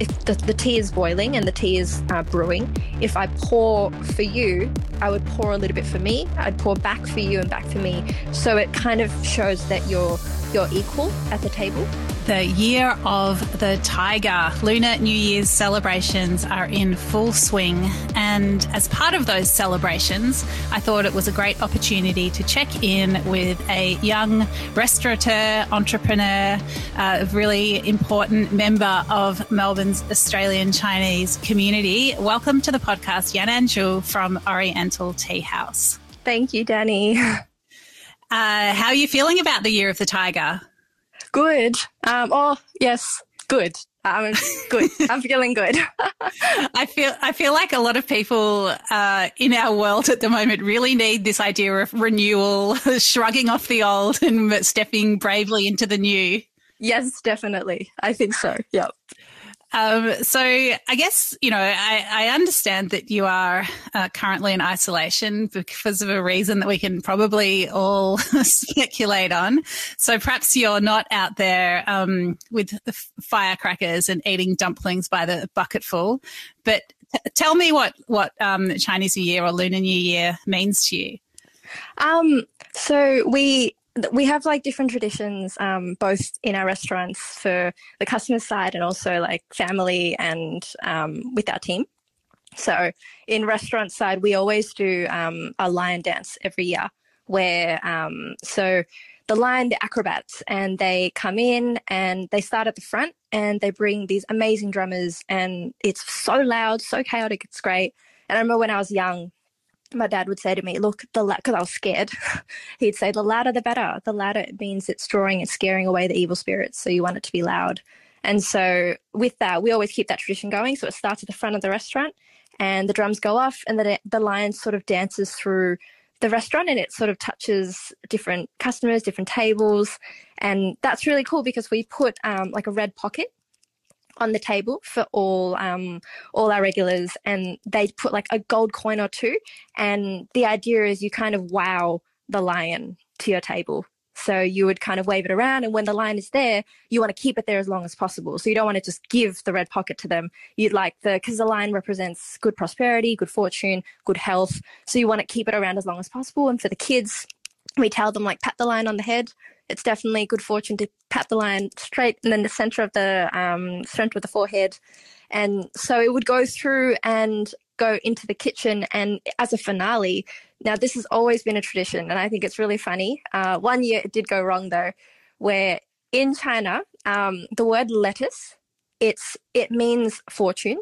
if the, the tea is boiling and the tea is uh, brewing, if I pour for you, I would pour a little bit for me. I'd pour back for you and back for me. So it kind of shows that you're you're equal at the table the year of the tiger. Lunar New Year's celebrations are in full swing. And as part of those celebrations, I thought it was a great opportunity to check in with a young restaurateur, entrepreneur, a really important member of Melbourne's Australian Chinese community. Welcome to the podcast, Yanan Zhu from Oriental Tea House. Thank you, Dani. Uh, how are you feeling about the year of the tiger? Good. Um, oh, yes, good. I'm good. I'm feeling good. I feel I feel like a lot of people uh, in our world at the moment really need this idea of renewal, shrugging off the old and stepping bravely into the new. Yes, definitely. I think so. Yep. Um, so I guess, you know, I, I understand that you are uh, currently in isolation because of a reason that we can probably all speculate on. So perhaps you're not out there um, with firecrackers and eating dumplings by the bucketful. But t- tell me what, what um, Chinese New Year or Lunar New Year means to you. Um, so we we have like different traditions, um, both in our restaurants for the customer side and also like family and um, with our team. So in restaurant side, we always do um, a lion dance every year, where um, so the lion, the acrobats, and they come in and they start at the front and they bring these amazing drummers, and it's so loud, so chaotic, it's great. And I remember when I was young, my dad would say to me, look, the because I was scared, he'd say, the louder the better. The louder it means it's drawing and scaring away the evil spirits. So you want it to be loud. And so with that, we always keep that tradition going. So it starts at the front of the restaurant and the drums go off and the, the lion sort of dances through the restaurant and it sort of touches different customers, different tables. And that's really cool because we put um, like a red pocket on the table for all um, all our regulars, and they put like a gold coin or two. And the idea is you kind of wow the lion to your table. So you would kind of wave it around, and when the lion is there, you want to keep it there as long as possible. So you don't want to just give the red pocket to them. You'd like the because the lion represents good prosperity, good fortune, good health. So you want to keep it around as long as possible. And for the kids, we tell them like pat the lion on the head it's definitely good fortune to pat the lion straight and then the center of the um, center of the forehead. And so it would go through and go into the kitchen. And as a finale, now this has always been a tradition, and I think it's really funny. Uh, one year it did go wrong though, where in China, um, the word lettuce, it's it means fortune.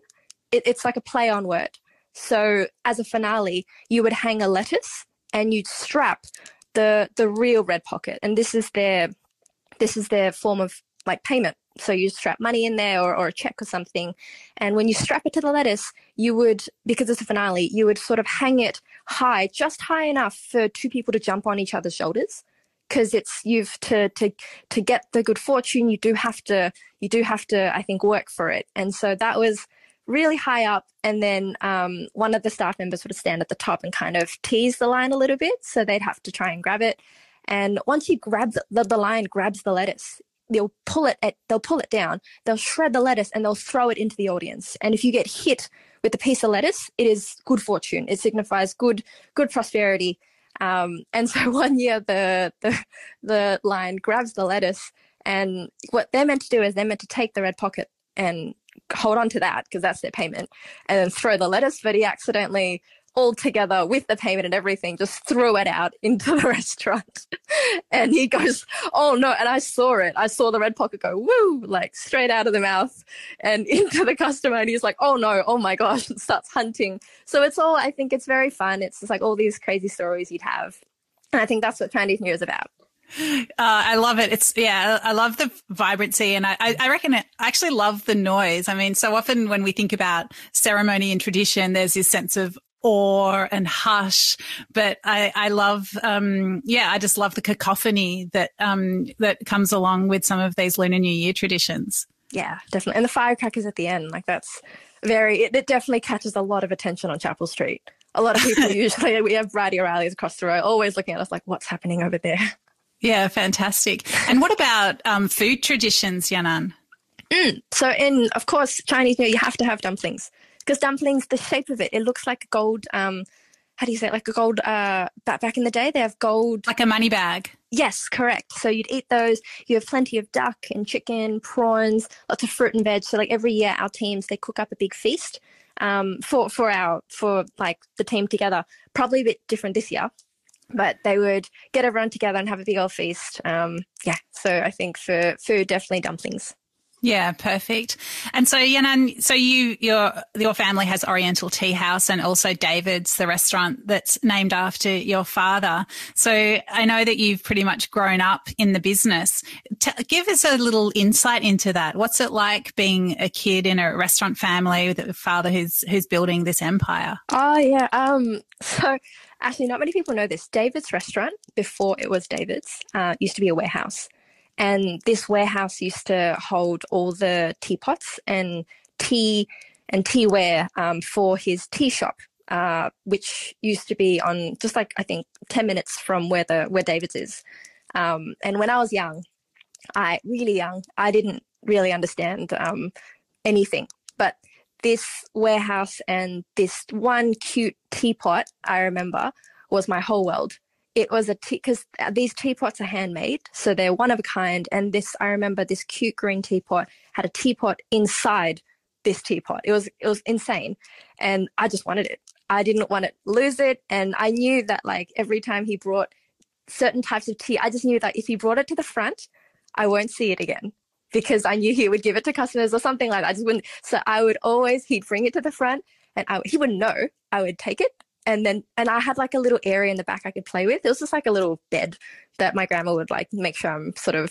It, it's like a play on word. So as a finale, you would hang a lettuce and you'd strap the the real red pocket, and this is their this is their form of like payment. So you strap money in there or, or a check or something. And when you strap it to the lettuce, you would, because it's a finale, you would sort of hang it high, just high enough for two people to jump on each other's shoulders. Because it's you've to to to get the good fortune, you do have to you do have to I think work for it. And so that was really high up, and then um, one of the staff members would stand at the top and kind of tease the line a little bit, so they'd have to try and grab it. And once you grab the, the, the lion grabs the lettuce, they'll pull it at, they'll pull it down, they'll shred the lettuce, and they'll throw it into the audience. And if you get hit with a piece of lettuce, it is good fortune. It signifies good good prosperity. Um, and so one year the the the lion grabs the lettuce, and what they're meant to do is they're meant to take the red pocket and hold on to that because that's their payment and then throw the lettuce but he accidentally all together with the payment and everything just threw it out into the restaurant. And he goes oh no and i saw it. I saw the red pocket go woo like straight out of the mouth and into the customer and he's like oh no oh my gosh and starts hunting. So it's all i think it's very fun. It's just like all these crazy stories you'd have. And i think that's what chinese new is about uh, I love it. It's yeah, I love the vibrancy, and I, I reckon it, I actually love the noise. I mean, so often when we think about ceremony and tradition, there's this sense of awe and hush, but I, I love, um, yeah, I just love the cacophony that um, that comes along with some of these Lunar New Year traditions. Yeah, definitely, and the firecrackers at the end, like that's very. It, it definitely catches a lot of attention on Chapel Street. A lot of people usually we have radio rallies across the road, always looking at us like, "What's happening over there?" Yeah, fantastic. And what about um, food traditions, Yanan? Mm. So, in of course Chinese New Year, you have to have dumplings because dumplings, the shape of it, it looks like a gold. Um, how do you say it? like a gold? Uh, back back in the day, they have gold, like a money bag. Yes, correct. So you'd eat those. You have plenty of duck and chicken, prawns, lots of fruit and veg. So like every year, our teams they cook up a big feast um, for for our for like the team together. Probably a bit different this year, but they would get everyone together and have a big old feast. Um, yeah, so I think for food, definitely dumplings. Yeah, perfect. And so, Yanan, so you, your, your family has Oriental Tea House and also David's, the restaurant that's named after your father. So I know that you've pretty much grown up in the business. T- give us a little insight into that. What's it like being a kid in a restaurant family with a father who's, who's building this empire? Oh, yeah. Um, so actually, not many people know this. David's restaurant, before it was David's, uh, used to be a warehouse. And this warehouse used to hold all the teapots and tea and teaware um, for his tea shop, uh, which used to be on just like I think ten minutes from where the where David's is. Um, and when I was young, I really young, I didn't really understand um, anything. But this warehouse and this one cute teapot, I remember, was my whole world it was a tea because these teapots are handmade, so they're one of a kind. And this, I remember, this cute green teapot had a teapot inside this teapot. It was it was insane, and I just wanted it. I didn't want to lose it, and I knew that like every time he brought certain types of tea, I just knew that if he brought it to the front, I won't see it again because I knew he would give it to customers or something like that. I just wouldn't. So I would always he'd bring it to the front, and I, he would know. I would take it and then and I had like a little area in the back I could play with. It was just like a little bed that my grandma would like make sure I'm sort of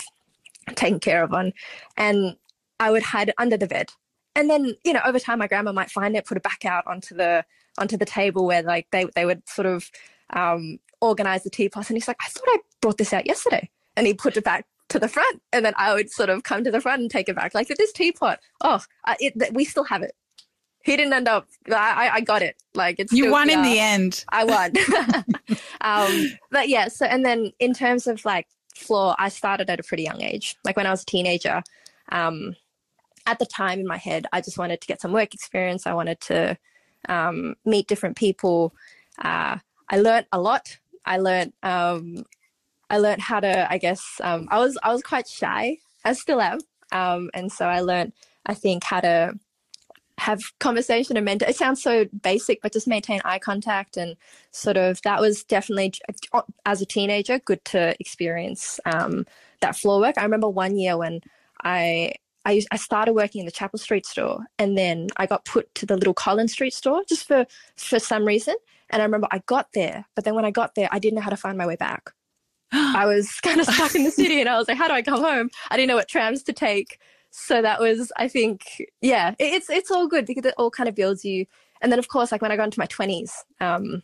taken care of on, and I would hide it under the bed. And then you know over time my grandma might find it, put it back out onto the onto the table where like they they would sort of um, organize the teapots. And he's like, I thought I brought this out yesterday, and he put it back to the front, and then I would sort of come to the front and take it back. Like this teapot, oh, it, we still have it he didn't end up. I, I got it. Like it's you won in the end. I won. um, but yeah. So and then in terms of like floor, I started at a pretty young age. Like when I was a teenager. Um, at the time in my head, I just wanted to get some work experience. I wanted to um, meet different people. Uh, I learned a lot. I learned. Um, I learned how to. I guess um, I was I was quite shy. I still am. Um, and so I learned. I think how to have conversation and mentor. It sounds so basic, but just maintain eye contact and sort of that was definitely as a teenager good to experience um, that floor work. I remember one year when I I, I started working in the Chapel Street store and then I got put to the little Collins Street store just for for some reason. And I remember I got there, but then when I got there, I didn't know how to find my way back. I was kind of stuck in the city and I was like, how do I come home? I didn't know what trams to take. So that was i think yeah it's it's all good because it all kind of builds you. And then of course like when i got into my 20s um,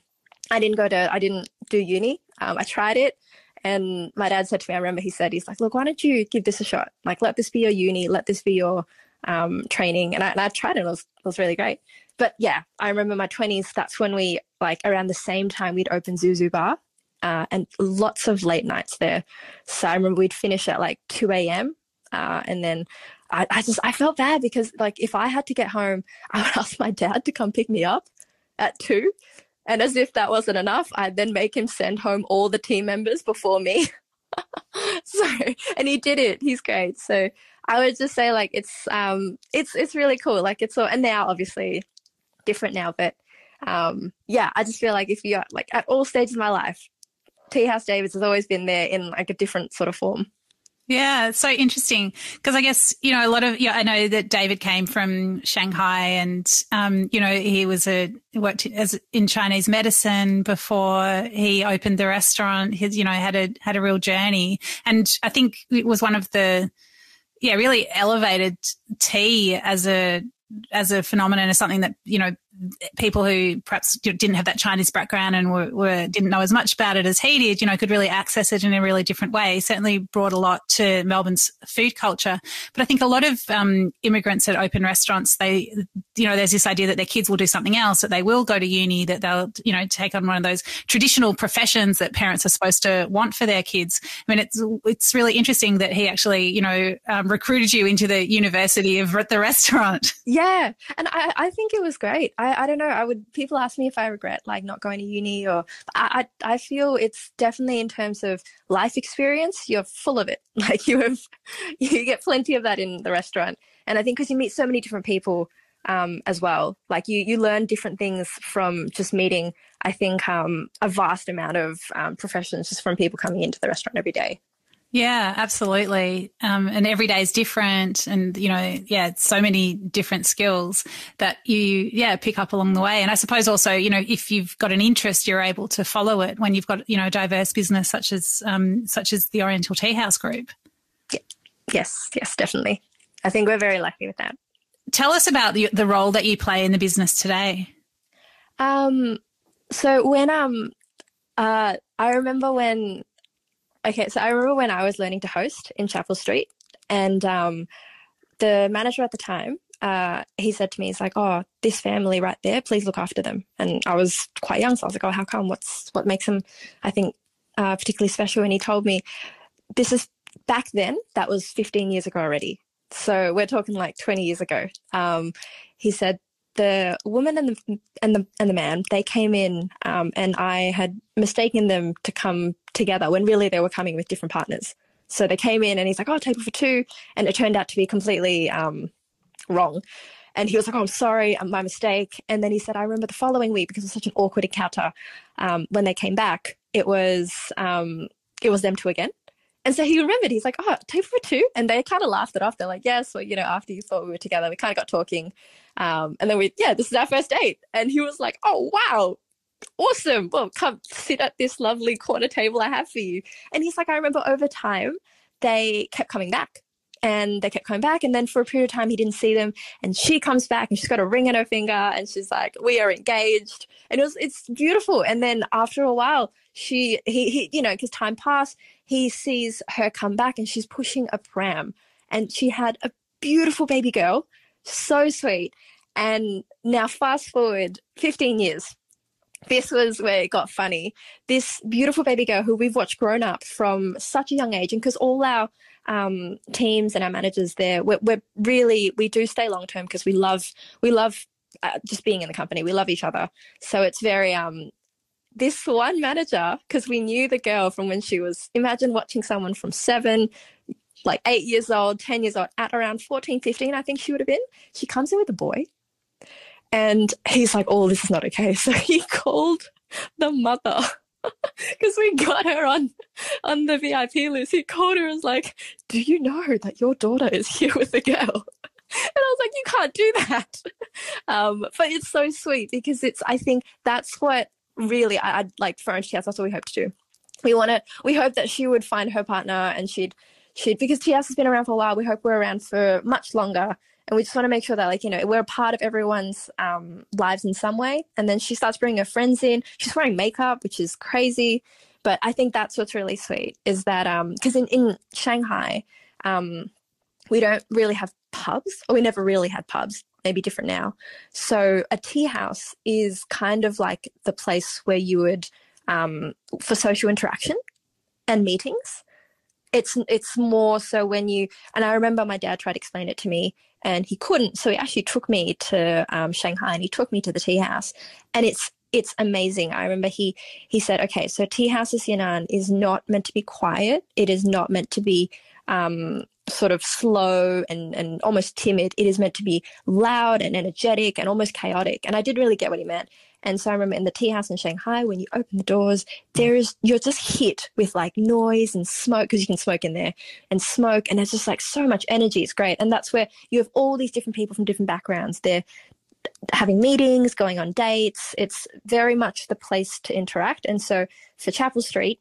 i didn't go to i didn't do uni. Um, i tried it. And my dad said to me i remember he said he's like look why don't you give this a shot? Like let this be your uni let this be your um, training. And I, and I tried it it was, it was really great. But yeah i remember my 20s that's when we like around the same time we'd open zuzu bar uh, and lots of late nights there so i remember we'd finish at like 2 a.m uh, and then I, I just I felt bad because like if I had to get home, I would ask my dad to come pick me up at two. And as if that wasn't enough, I'd then make him send home all the team members before me. so and he did it. He's great. So I would just say like it's um it's it's really cool. Like it's all and now obviously different now, but um yeah, I just feel like if you're like at all stages of my life, Tea House Davids has always been there in like a different sort of form. Yeah, it's so interesting because I guess you know a lot of yeah I know that David came from Shanghai and um, you know he was a worked as in Chinese medicine before he opened the restaurant. His you know had a had a real journey and I think it was one of the yeah really elevated tea as a as a phenomenon as something that you know people who perhaps didn't have that Chinese background and were, were, didn't know as much about it as he did, you know, could really access it in a really different way. Certainly brought a lot to Melbourne's food culture. But I think a lot of um, immigrants that open restaurants, they, you know, there's this idea that their kids will do something else, that they will go to uni, that they'll, you know, take on one of those traditional professions that parents are supposed to want for their kids. I mean, it's it's really interesting that he actually, you know, um, recruited you into the University of the restaurant. Yeah, and I, I think it was great. I, I don't know. I would people ask me if I regret like not going to uni or I, I I feel it's definitely in terms of life experience, you're full of it. Like you have, you get plenty of that in the restaurant. And I think because you meet so many different people um, as well, like you you learn different things from just meeting. I think um, a vast amount of um, professions just from people coming into the restaurant every day. Yeah, absolutely. Um, and every day is different. And, you know, yeah, so many different skills that you, yeah, pick up along the way. And I suppose also, you know, if you've got an interest, you're able to follow it when you've got, you know, a diverse business such as, um, such as the Oriental Tea House Group. Yeah. Yes, yes, definitely. I think we're very lucky with that. Tell us about the, the role that you play in the business today. Um, so when, um, uh, I remember when Okay, so I remember when I was learning to host in Chapel Street, and um, the manager at the time, uh, he said to me, "He's like, oh, this family right there, please look after them." And I was quite young, so I was like, "Oh, how come? What's what makes them, I think, uh, particularly special?" And he told me, "This is back then. That was 15 years ago already. So we're talking like 20 years ago." Um, he said the woman and the and the and the man they came in um, and I had mistaken them to come together when really they were coming with different partners. So they came in and he's like, "Oh, table for two. and it turned out to be completely um, wrong. And he was like, "Oh, I'm sorry, uh, my mistake." And then he said, "I remember the following week because it was such an awkward encounter. Um, when they came back, it was um, it was them two again." And so he remembered. He's like, "Oh, table for two? and they kind of laughed it off. They're like, "Yes, well, you know, after you thought we were together, we kind of got talking, um, and then we, yeah, this is our first date." And he was like, "Oh, wow, awesome. Well, come sit at this lovely corner table I have for you. And he's like, I remember over time, they kept coming back and they kept coming back. And then for a period of time, he didn't see them. And she comes back and she's got a ring on her finger and she's like, we are engaged. And it was, it's beautiful. And then after a while, she, he, he you know, because time passed, he sees her come back and she's pushing a pram and she had a beautiful baby girl. So sweet. And now fast forward 15 years this was where it got funny. This beautiful baby girl who we've watched grown up from such a young age, and because all our um, teams and our managers there, we're, we're really we do stay long term because we love we love uh, just being in the company. We love each other, so it's very um. This one manager, because we knew the girl from when she was, imagine watching someone from seven, like eight years old, 10 years old, at around 14, 15, I think she would have been. She comes in with a boy and he's like, oh, this is not okay. So he called the mother because we got her on on the VIP list. He called her and was like, do you know that your daughter is here with the girl? And I was like, you can't do that. Um, but it's so sweet because it's, I think that's what really I, would like for OTS, that's what we hope to do. We want to, we hope that she would find her partner and she'd, she'd, because TS has been around for a while, we hope we're around for much longer and we just want to make sure that like you know we're a part of everyone's um, lives in some way. And then she starts bringing her friends in. She's wearing makeup which is crazy. But i think that's what's really sweet is that because um, in, in shanghai um, we don't really have pubs or we never really had pubs maybe different now. So a tea house is kind of like the place where you would um, for social interaction and meetings it's it's more so when you and I remember my dad tried to explain it to me and he couldn't, so he actually took me to um, Shanghai and he took me to the tea house, and it's it's amazing. I remember he he said, okay, so tea houses Yanan is not meant to be quiet. It is not meant to be um, sort of slow and, and almost timid. It is meant to be loud and energetic and almost chaotic. And I did really get what he meant. And so I remember in the tea house in Shanghai, when you open the doors, there is you're just hit with like noise and smoke because you can smoke in there and smoke, and there's just like so much energy. It's great, and that's where you have all these different people from different backgrounds. They're having meetings, going on dates. It's very much the place to interact. And so for Chapel Street,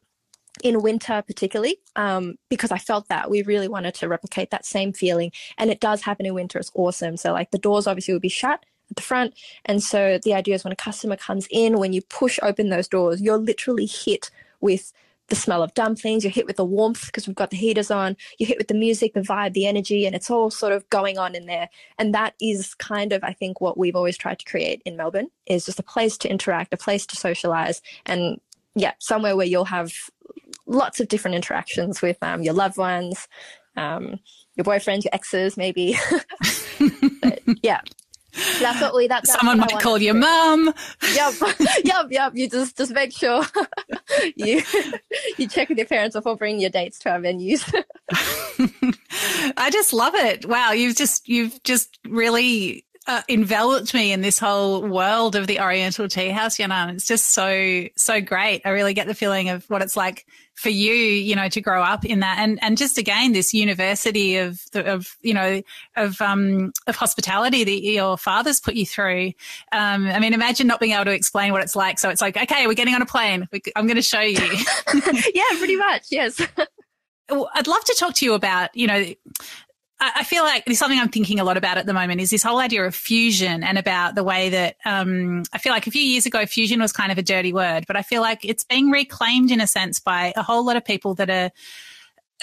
in winter particularly um, because i felt that we really wanted to replicate that same feeling and it does happen in winter it's awesome so like the doors obviously would be shut at the front. And so the idea is when a customer comes in, when you push open those doors, you're literally hit with the smell of dumplings, you're hit with the warmth because we've got the heaters on, you're hit with the music, the vibe, the energy, and it's all sort of going on in there. And that is kind of, I think, what we've always tried to create in Melbourne is just a place to interact, a place to socialize, and yeah, somewhere where you'll have lots of different interactions with um, your loved ones, um, your boyfriend, your exes, maybe. but, yeah, that's what we. That, that's Someone might call your mum. Yep, yep, yep. You just just make sure you you check with your parents before bringing your dates to our venues. I just love it. Wow, you've just you've just really uh, enveloped me in this whole world of the Oriental Tea House, Yanan. It's just so so great. I really get the feeling of what it's like for you, you know, to grow up in that, and and just again this university of of you know of um of hospitality that your father's put you through. Um, I mean, imagine not being able to explain what it's like. So it's like, okay, we're getting on a plane. I'm going to show you. yeah, pretty much. Yes. I'd love to talk to you about, you know, I feel like there's something I'm thinking a lot about at the moment is this whole idea of fusion and about the way that um, I feel like a few years ago, fusion was kind of a dirty word, but I feel like it's being reclaimed in a sense by a whole lot of people that are,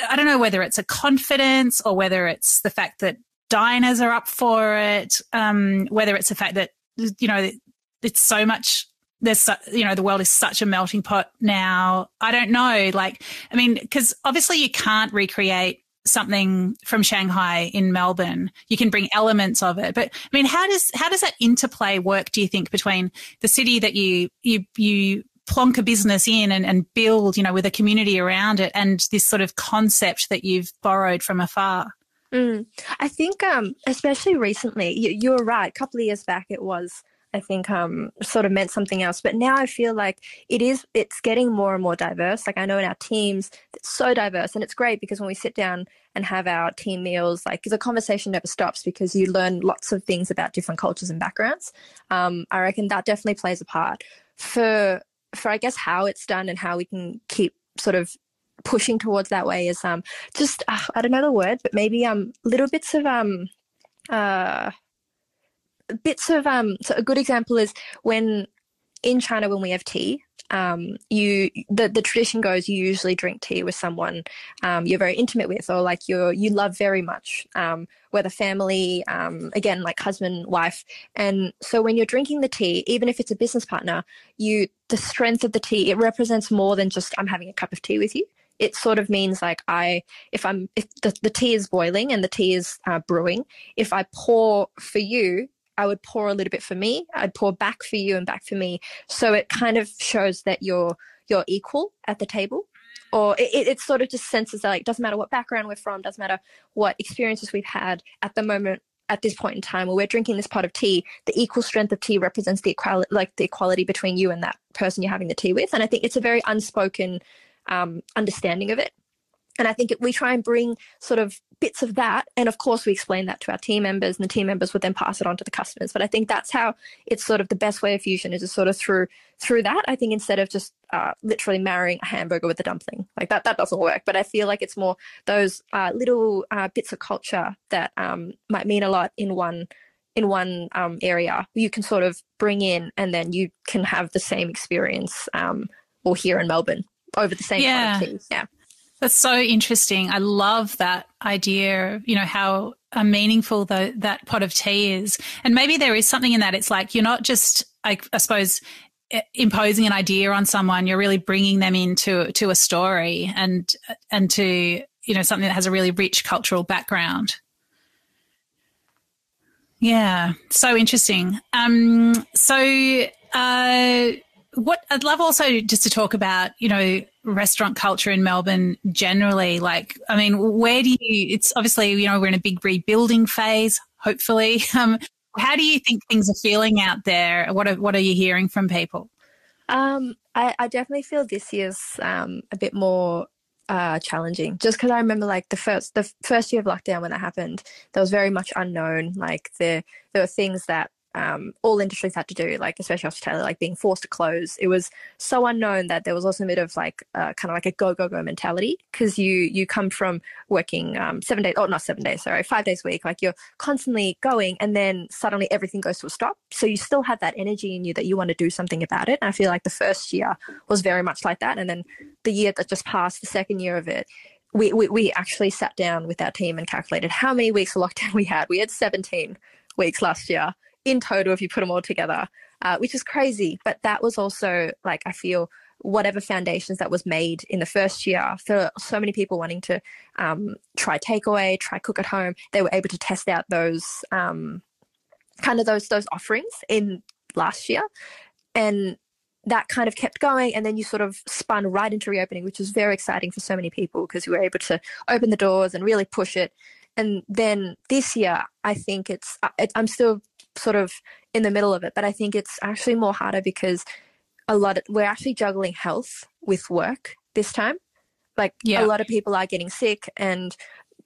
I don't know whether it's a confidence or whether it's the fact that diners are up for it, um, whether it's the fact that, you know, it's so much there's you know the world is such a melting pot now. I don't know like i mean because obviously you can't recreate something from Shanghai in Melbourne. You can bring elements of it. But I mean, how does how does that interplay work, do you think, between the city that you you you plonk a business in and, and build, you know, with a community around it and this sort of concept that you've borrowed from afar? Mm. I think, um, especially recently, you, you were right. A couple of years back, it was I think um, sort of meant something else. But now I feel like it is, it's getting more and more diverse. Like I know in our teams, it's so diverse. And it's great because when we sit down and have our team meals, like the conversation never stops because you learn lots of things about different cultures and backgrounds. Um, I reckon that definitely plays a part for, for I guess how it's done and how we can keep sort of pushing towards that way is um just uh, I don't know the word, but maybe um little bits of um uh bits of um so a good example is when in China when we have tea um, you the, the tradition goes you usually drink tea with someone um, you're very intimate with or like you're you love very much um, whether family um, again like husband wife. And so when you're drinking the tea even if it's a business partner you the strength of the tea it represents more than just i'm having a cup of tea with you. It sort of means like I, if I'm, if the, the tea is boiling and the tea is uh, brewing, if I pour for you, I would pour a little bit for me. I'd pour back for you and back for me. So it kind of shows that you're you're equal at the table. Or it, it sort of just senses that like doesn't matter what background we're from, doesn't matter what experiences we've had at the moment at this point in time where we're drinking this pot of tea, the equal strength of tea represents the equality, like the equality between you and that person you're having the tea with. And I think it's a very unspoken um, understanding of it. And I think we try and bring sort of bits of that. And of course, we explain that to our team members, and the team members would then pass it on to the customers. But I think that's how it's sort of the best way of fusion is just sort of through through that. I think instead of just uh, literally marrying a hamburger with a dumpling, like that, that doesn't work. But I feel like it's more those uh, little uh, bits of culture that um, might mean a lot in one in one um, area. You can sort of bring in, and then you can have the same experience. Um, or here in Melbourne over the same yeah. kind of Yeah. That's so interesting. I love that idea, you know, how meaningful the, that pot of tea is. And maybe there is something in that. It's like you're not just, I, I suppose, imposing an idea on someone. You're really bringing them into to a story and and to you know something that has a really rich cultural background. Yeah, so interesting. Um, so uh, what I'd love also just to talk about, you know, restaurant culture in Melbourne generally. Like, I mean, where do you? It's obviously, you know, we're in a big rebuilding phase. Hopefully, um, how do you think things are feeling out there? What are What are you hearing from people? Um, I, I definitely feel this year's um, a bit more uh, challenging just because I remember like the first the first year of lockdown when that happened, there was very much unknown. Like there there were things that um, all industries had to do, like especially hospitality, like being forced to close. It was so unknown that there was also a bit of like uh, kind of like a go go go mentality because you you come from working um, seven days, oh not seven days, sorry, five days a week. Like you're constantly going, and then suddenly everything goes to a stop. So you still have that energy in you that you want to do something about it. And I feel like the first year was very much like that, and then the year that just passed, the second year of it, we, we, we actually sat down with our team and calculated how many weeks of lockdown we had. We had 17 weeks last year in total if you put them all together, uh, which is crazy. But that was also like, I feel whatever foundations that was made in the first year for so many people wanting to um, try takeaway, try cook at home, they were able to test out those um, kind of those those offerings in last year. And that kind of kept going and then you sort of spun right into reopening which was very exciting for so many people because we were able to open the doors and really push it and then this year i think it's it, i'm still sort of in the middle of it but i think it's actually more harder because a lot of, we're actually juggling health with work this time like yeah. a lot of people are getting sick and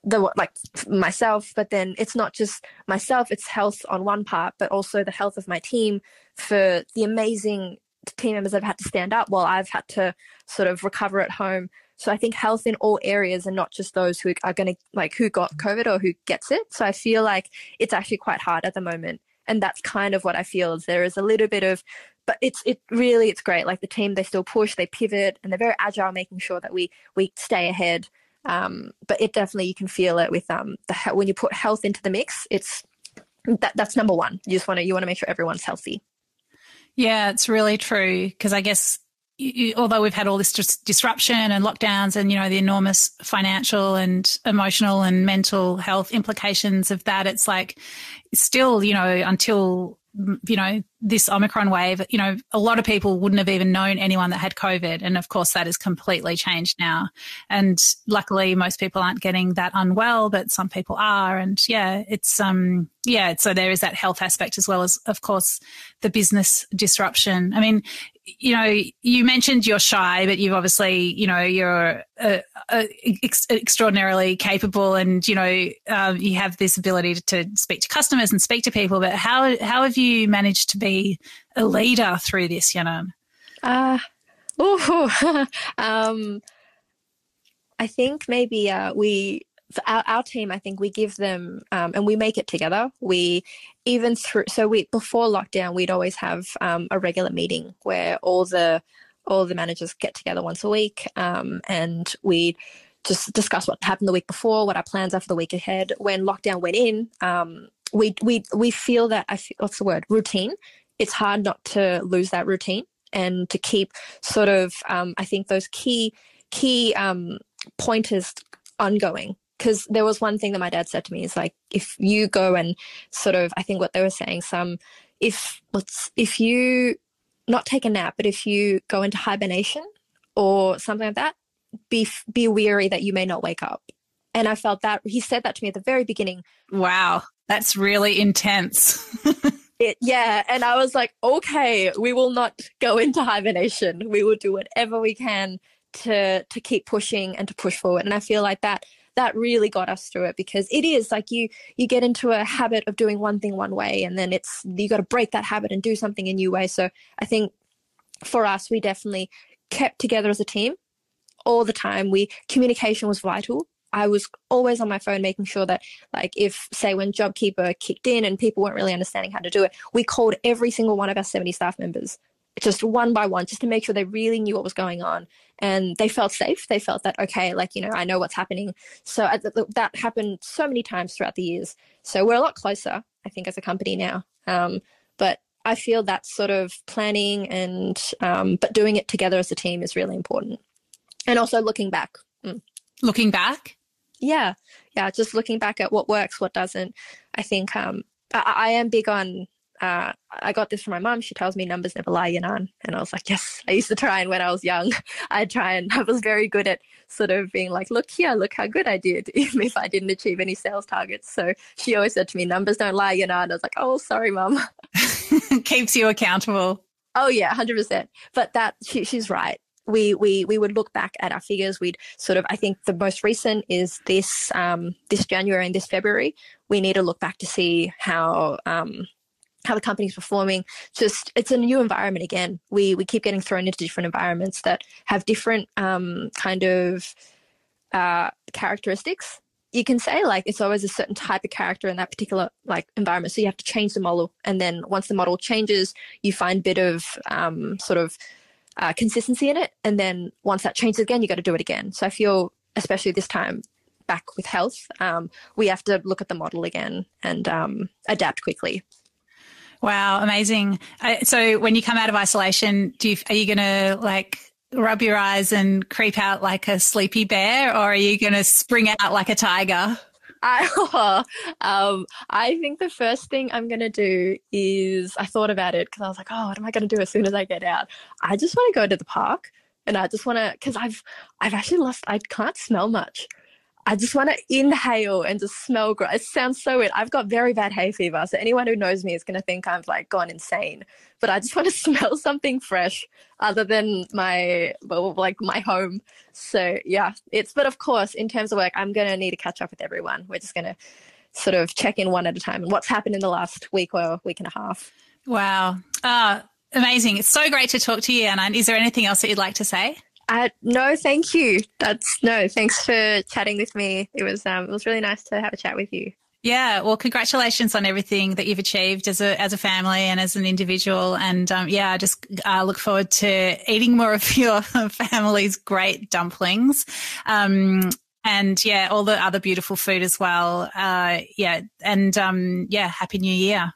the like myself but then it's not just myself it's health on one part but also the health of my team for the amazing team members that have had to stand up while I've had to sort of recover at home. So I think health in all areas and not just those who are going to like who got COVID or who gets it. So I feel like it's actually quite hard at the moment. And that's kind of what I feel is there is a little bit of, but it's it really it's great. Like the team, they still push, they pivot, and they're very agile, making sure that we we stay ahead. Um, but it definitely you can feel it with um the when you put health into the mix. It's that that's number one. You just want to you want to make sure everyone's healthy. Yeah, it's really true because I guess although we've had all this dis- disruption and lockdowns and you know the enormous financial and emotional and mental health implications of that, it's like still you know until you know, this Omicron wave, you know, a lot of people wouldn't have even known anyone that had COVID. And of course, that has completely changed now. And luckily, most people aren't getting that unwell, but some people are. And yeah, it's, um, yeah, so there is that health aspect as well as, of course, the business disruption. I mean, you know, you mentioned you're shy, but you've obviously, you know, you're uh, uh, ex- extraordinarily capable, and you know, um, you have this ability to, to, speak to customers and speak to people. But how how have you managed to be a leader through this, Yanan? Uh, oh, um, I think maybe uh, we our, our team, I think we give them um, and we make it together. We even through so we before lockdown, we'd always have um, a regular meeting where all the all the managers get together once a week um, and we just discuss what happened the week before, what our plans are for the week ahead. When lockdown went in, um, we we we feel that I feel, what's the word routine. It's hard not to lose that routine and to keep sort of um, I think those key key um, pointers ongoing because there was one thing that my dad said to me is like if you go and sort of i think what they were saying some if let's if you not take a nap but if you go into hibernation or something like that be be weary that you may not wake up. And i felt that he said that to me at the very beginning. Wow. That's really intense. It, yeah. And i was like okay we will not go into hibernation. We will do whatever we can to to keep pushing and to push forward. And i feel like that that really got us through it because it is like you you get into a habit of doing one thing one way and then it's you got to break that habit and do something a new way. So i think for us we definitely kept together as a team all the time. We communication was vital. I was always on my phone making sure that, like, if, say, when JobKeeper kicked in and people weren't really understanding how to do it, we called every single one of our 70 staff members just one by one, just to make sure they really knew what was going on and they felt safe. They felt that, okay, like, you know, I know what's happening. So uh, that happened so many times throughout the years. So we're a lot closer, I think, as a company now. Um, but I feel that sort of planning and, um, but doing it together as a team is really important. And also looking back. Mm. Looking back? Yeah. Yeah. Just looking back at what works, what doesn't. I think um, I, I am big on uh, I got this from my mom. She tells me numbers never lie, Yanan. And I was like, yes, I used to try. And when I was young, I'd try and I was very good at sort of being like, look here, look how good I did, even if I didn't achieve any sales targets. So she always said to me, numbers don't lie, Yanan. I was like, oh, sorry, mom. Keeps you accountable. Oh, yeah, 100%. But that, she, she's right. We, we we would look back at our figures. We'd sort of I think the most recent is this um, this January and this February. We need to look back to see how um, how the company's performing. Just it's a new environment again. We we keep getting thrown into different environments that have different um, kind of uh, characteristics. You can say like it's always a certain type of character in that particular like environment. So you have to change the model, and then once the model changes, you find a bit of um, sort of uh, consistency in it, and then once that changes again, you got to do it again. So I feel, especially this time, back with health, um, we have to look at the model again and um, adapt quickly. Wow, amazing. Uh, so when you come out of isolation, do you, are you going to like rub your eyes and creep out like a sleepy bear or are you going to spring out like a tiger? I, um, I think the first thing I'm going to do is I thought about it because I was like, oh, what am I going to do as soon as I get out? I just want to go to the park and I just want to, because I've, I've actually lost, I can't smell much. I just want to inhale and just smell. It sounds so weird. I've got very bad hay fever, so anyone who knows me is going to think I've like gone insane. But I just want to smell something fresh, other than my well, like my home. So yeah, it's. But of course, in terms of work, I'm going to need to catch up with everyone. We're just going to sort of check in one at a time and what's happened in the last week or week and a half. Wow. Uh, amazing. It's so great to talk to you, Anna. Is there anything else that you'd like to say? Uh, no, thank you. That's no, thanks for chatting with me. It was um, it was really nice to have a chat with you. Yeah, well, congratulations on everything that you've achieved as a as a family and as an individual. And um, yeah, I just uh, look forward to eating more of your family's great dumplings. Um, and yeah, all the other beautiful food as well. Uh, yeah, and um, yeah, happy New Year.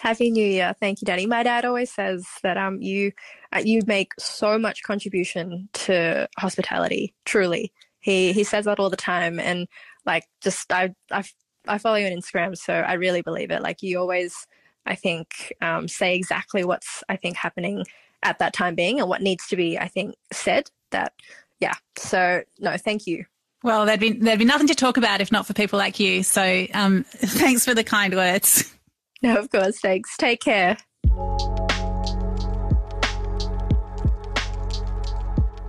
Happy New Year. Thank you, Daddy. My dad always says that um, you you make so much contribution to hospitality. Truly, he he says that all the time, and like just I I I follow you on Instagram, so I really believe it. Like you always, I think, um, say exactly what's I think happening at that time being and what needs to be I think said. That yeah. So no, thank you. Well, there'd be there'd be nothing to talk about if not for people like you. So um, thanks for the kind words. No, of course. Thanks. Take care.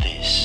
this.